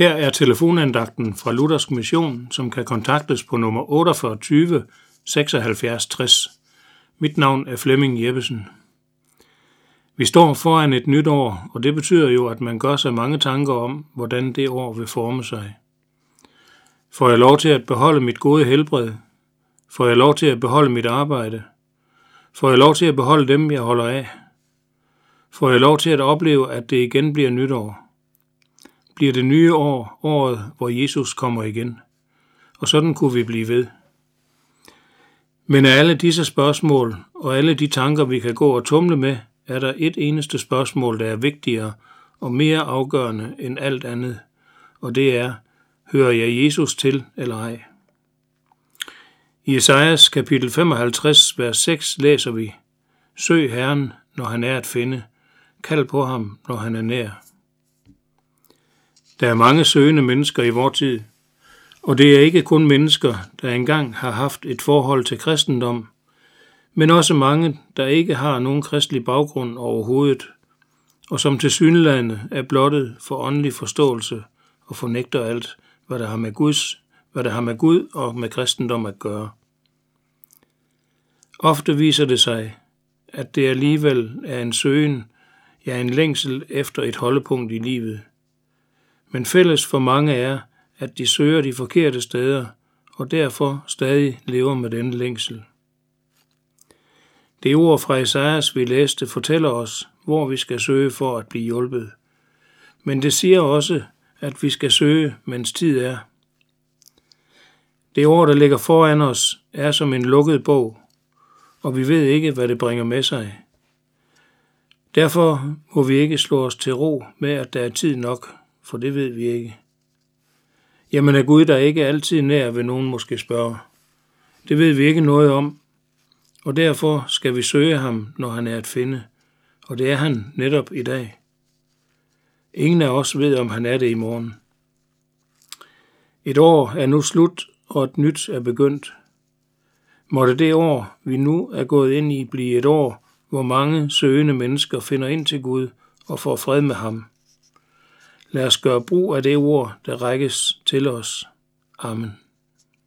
Her er telefonandagten fra Luthersk Mission, som kan kontaktes på nummer 48 76 60. Mit navn er Flemming Jeppesen. Vi står foran et nyt år, og det betyder jo, at man gør sig mange tanker om, hvordan det år vil forme sig. Får jeg lov til at beholde mit gode helbred? Får jeg lov til at beholde mit arbejde? Får jeg lov til at beholde dem, jeg holder af? Får jeg lov til at opleve, at det igen bliver nytår? Bliver det nye år året, hvor Jesus kommer igen? Og sådan kunne vi blive ved. Men af alle disse spørgsmål og alle de tanker, vi kan gå og tumle med, er der et eneste spørgsmål, der er vigtigere og mere afgørende end alt andet, og det er, hører jeg Jesus til eller ej? I Esajas kapitel 55, vers 6 læser vi, Søg Herren, når han er at finde. Kald på ham, når han er nær. Der er mange søgende mennesker i vor tid, og det er ikke kun mennesker, der engang har haft et forhold til kristendom, men også mange, der ikke har nogen kristelig baggrund overhovedet, og som til synlande er blottet for åndelig forståelse og fornægter alt, hvad der har med Guds, hvad der har med Gud og med kristendom at gøre. Ofte viser det sig, at det alligevel er en søgen, ja en længsel efter et holdepunkt i livet. Men fælles for mange er, at de søger de forkerte steder, og derfor stadig lever med den længsel. Det ord fra Esajas, vi læste, fortæller os, hvor vi skal søge for at blive hjulpet. Men det siger også, at vi skal søge, mens tid er. Det ord, der ligger foran os, er som en lukket bog, og vi ved ikke, hvad det bringer med sig. Derfor må vi ikke slå os til ro med, at der er tid nok, for det ved vi ikke. Jamen er Gud der ikke altid nær, vil nogen måske spørge. Det ved vi ikke noget om, og derfor skal vi søge ham, når han er at finde, og det er han netop i dag. Ingen af os ved, om han er det i morgen. Et år er nu slut, og et nyt er begyndt. Måtte det år, vi nu er gået ind i, blive et år, hvor mange søgende mennesker finder ind til Gud og får fred med ham. Lad os gøre brug af det ord, der rækkes til os. Amen.